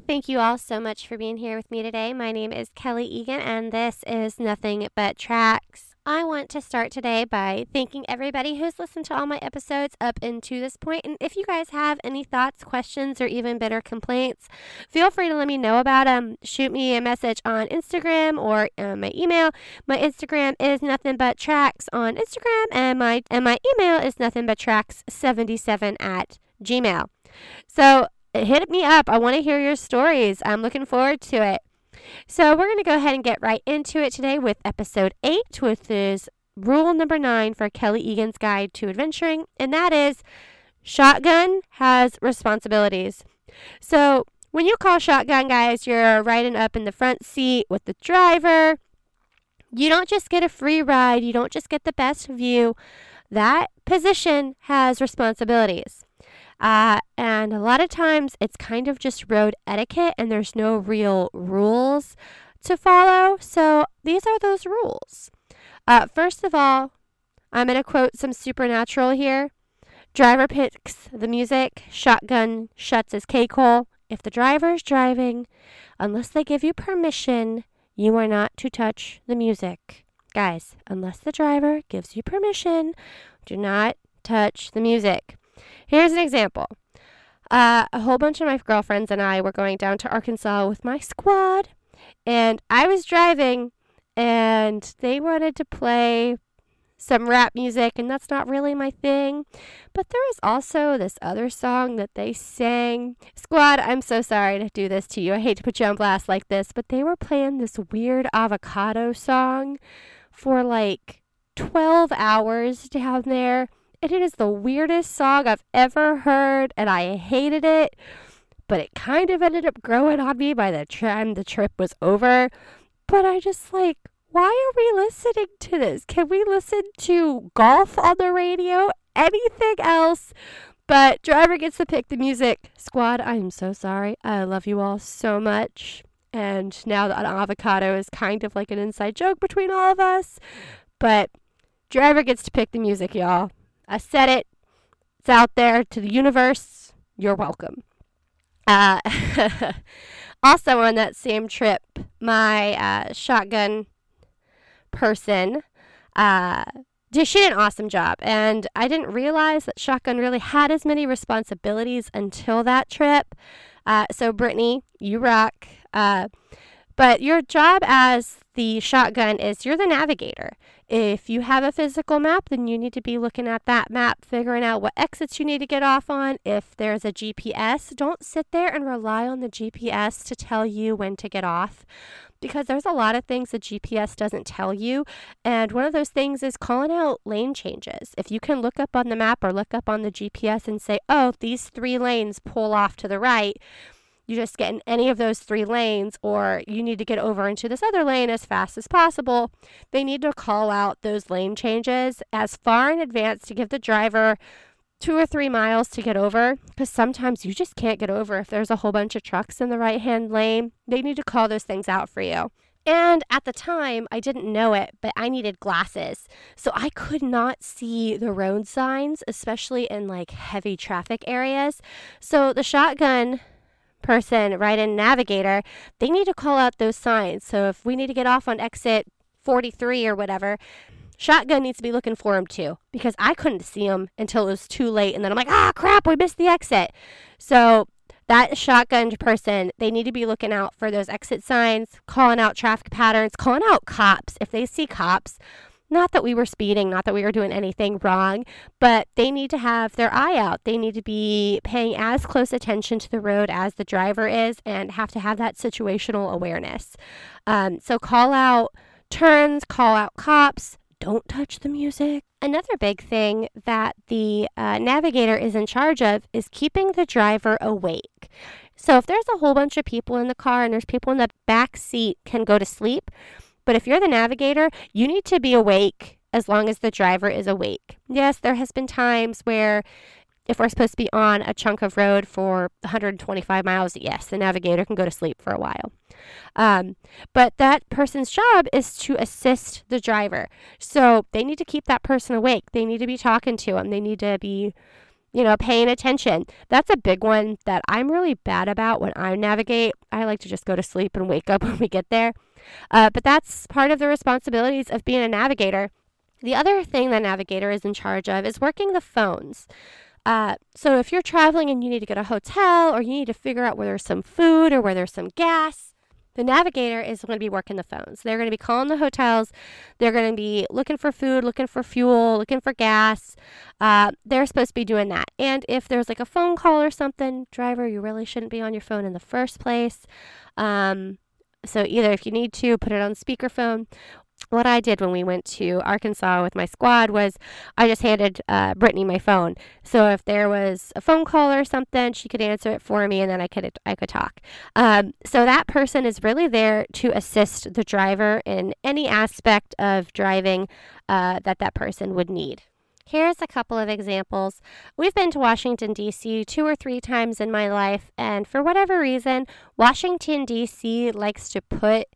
Thank you all so much for being here with me today. My name is Kelly Egan, and this is Nothing But Tracks. I want to start today by thanking everybody who's listened to all my episodes up into this point. And if you guys have any thoughts, questions, or even bitter complaints, feel free to let me know about them. Shoot me a message on Instagram or uh, my email. My Instagram is nothing but tracks on Instagram, and my and my email is nothing but tracks 77 at gmail. So hit me up. I want to hear your stories. I'm looking forward to it. So, we're going to go ahead and get right into it today with episode 8, which is rule number 9 for Kelly Egan's Guide to Adventuring, and that is shotgun has responsibilities. So, when you call shotgun, guys, you're riding up in the front seat with the driver. You don't just get a free ride, you don't just get the best view. That position has responsibilities. Uh, and a lot of times it's kind of just road etiquette and there's no real rules to follow. So these are those rules. Uh, first of all, I'm going to quote some supernatural here. Driver picks the music, shotgun shuts his cake hole. If the driver is driving, unless they give you permission, you are not to touch the music. Guys, unless the driver gives you permission, do not touch the music. Here's an example. Uh, a whole bunch of my girlfriends and I were going down to Arkansas with my squad, and I was driving, and they wanted to play some rap music, and that's not really my thing. But there was also this other song that they sang. Squad, I'm so sorry to do this to you. I hate to put you on blast like this, but they were playing this weird avocado song for like 12 hours down there and it is the weirdest song I've ever heard, and I hated it. But it kind of ended up growing on me by the time the trip was over. But I just like, why are we listening to this? Can we listen to golf on the radio? Anything else? But driver gets to pick the music. Squad, I am so sorry. I love you all so much. And now that avocado is kind of like an inside joke between all of us. But driver gets to pick the music, y'all. I said it. It's out there to the universe. You're welcome. Uh, also, on that same trip, my uh, shotgun person uh, did, she did an awesome job. And I didn't realize that shotgun really had as many responsibilities until that trip. Uh, so, Brittany, you rock. Uh, but your job as the shotgun is you're the navigator. If you have a physical map, then you need to be looking at that map, figuring out what exits you need to get off on. If there's a GPS, don't sit there and rely on the GPS to tell you when to get off because there's a lot of things the GPS doesn't tell you. And one of those things is calling out lane changes. If you can look up on the map or look up on the GPS and say, oh, these three lanes pull off to the right, you just get in any of those three lanes or you need to get over into this other lane as fast as possible, they need to call out those lane changes as far in advance to give the driver two or three miles to get over because sometimes you just can't get over if there's a whole bunch of trucks in the right hand lane. They need to call those things out for you. And at the time, I didn't know it, but I needed glasses. So I could not see the road signs, especially in like heavy traffic areas. So the shotgun person, right in Navigator, they need to call out those signs. So if we need to get off on exit 43 or whatever, Shotgun needs to be looking for him too because I couldn't see him until it was too late. And then I'm like, ah, crap, we missed the exit. So that shotgun person, they need to be looking out for those exit signs, calling out traffic patterns, calling out cops. If they see cops, not that we were speeding, not that we were doing anything wrong, but they need to have their eye out. They need to be paying as close attention to the road as the driver is and have to have that situational awareness. Um, so call out turns, call out cops, don't touch the music. Another big thing that the uh, navigator is in charge of is keeping the driver awake. So if there's a whole bunch of people in the car and there's people in the back seat can go to sleep, but if you're the navigator, you need to be awake as long as the driver is awake. Yes, there has been times where if we're supposed to be on a chunk of road for 125 miles, yes, the navigator can go to sleep for a while. Um, but that person's job is to assist the driver. So they need to keep that person awake. They need to be talking to them. They need to be you know, paying attention. That's a big one that I'm really bad about when I navigate. I like to just go to sleep and wake up when we get there. Uh, but that's part of the responsibilities of being a navigator. The other thing the navigator is in charge of is working the phones. Uh, so if you're traveling and you need to get a hotel or you need to figure out where there's some food or where there's some gas, the navigator is going to be working the phones. They're going to be calling the hotels. They're going to be looking for food, looking for fuel, looking for gas. Uh, they're supposed to be doing that. And if there's like a phone call or something, driver, you really shouldn't be on your phone in the first place. Um, so either if you need to, put it on speakerphone what I did when we went to Arkansas with my squad was I just handed uh, Brittany my phone. So if there was a phone call or something, she could answer it for me, and then I could I could talk. Um, so that person is really there to assist the driver in any aspect of driving uh, that that person would need. Here's a couple of examples. We've been to Washington, D.C. two or three times in my life, and for whatever reason, Washington, D.C. likes to put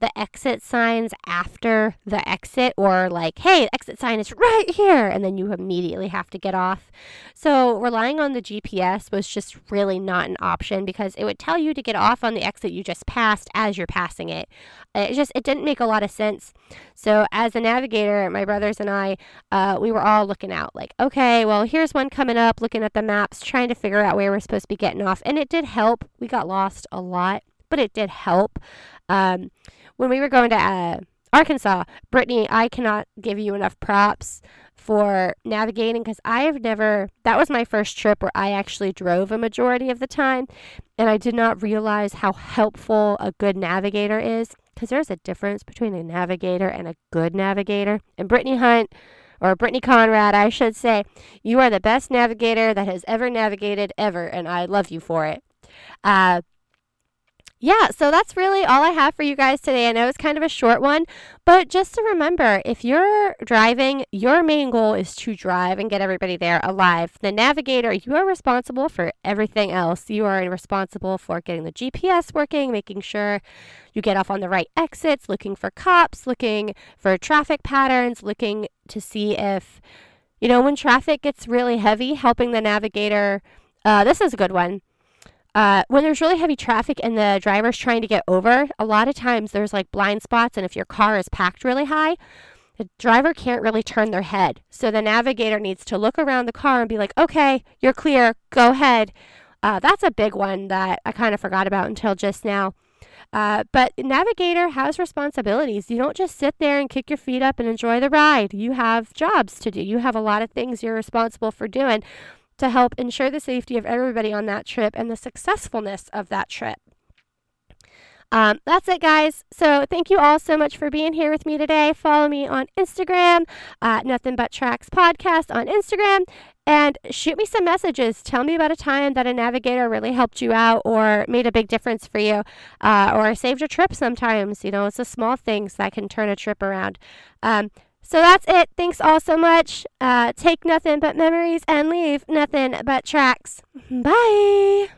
the exit signs after the exit or like hey exit sign is right here and then you immediately have to get off. So relying on the gps was just really not an option because it would tell you to get off on the exit you just passed as you're passing it. It just it didn't make a lot of sense. So as a navigator my brothers and i uh, we were all looking out like okay well here's one coming up looking at the maps trying to figure out where we're supposed to be getting off and it did help. We got lost a lot but it did help. Um, when we were going to uh, Arkansas, Brittany, I cannot give you enough props for navigating because I've never, that was my first trip where I actually drove a majority of the time. And I did not realize how helpful a good navigator is because there's a difference between a navigator and a good navigator. And Brittany Hunt, or Brittany Conrad, I should say, you are the best navigator that has ever navigated ever, and I love you for it. Uh, yeah, so that's really all I have for you guys today. I know it's kind of a short one, but just to remember if you're driving, your main goal is to drive and get everybody there alive. The navigator, you are responsible for everything else. You are responsible for getting the GPS working, making sure you get off on the right exits, looking for cops, looking for traffic patterns, looking to see if, you know, when traffic gets really heavy, helping the navigator. Uh, this is a good one uh, when there's really heavy traffic and the driver's trying to get over, a lot of times there's like blind spots, and if your car is packed really high, the driver can't really turn their head. So the navigator needs to look around the car and be like, okay, you're clear, go ahead. Uh, that's a big one that I kind of forgot about until just now. Uh, but navigator has responsibilities. You don't just sit there and kick your feet up and enjoy the ride. You have jobs to do. You have a lot of things you're responsible for doing to help ensure the safety of everybody on that trip and the successfulness of that trip. Um, that's it, guys. So thank you all so much for being here with me today. Follow me on Instagram, uh, Nothing But Tracks Podcast on Instagram, and shoot me some messages. Tell me about a time that a navigator really helped you out or made a big difference for you uh, or saved your trip sometimes. You know, it's the small things that can turn a trip around. Um, so that's it. Thanks all so much. Uh, take nothing but memories and leave nothing but tracks. Bye.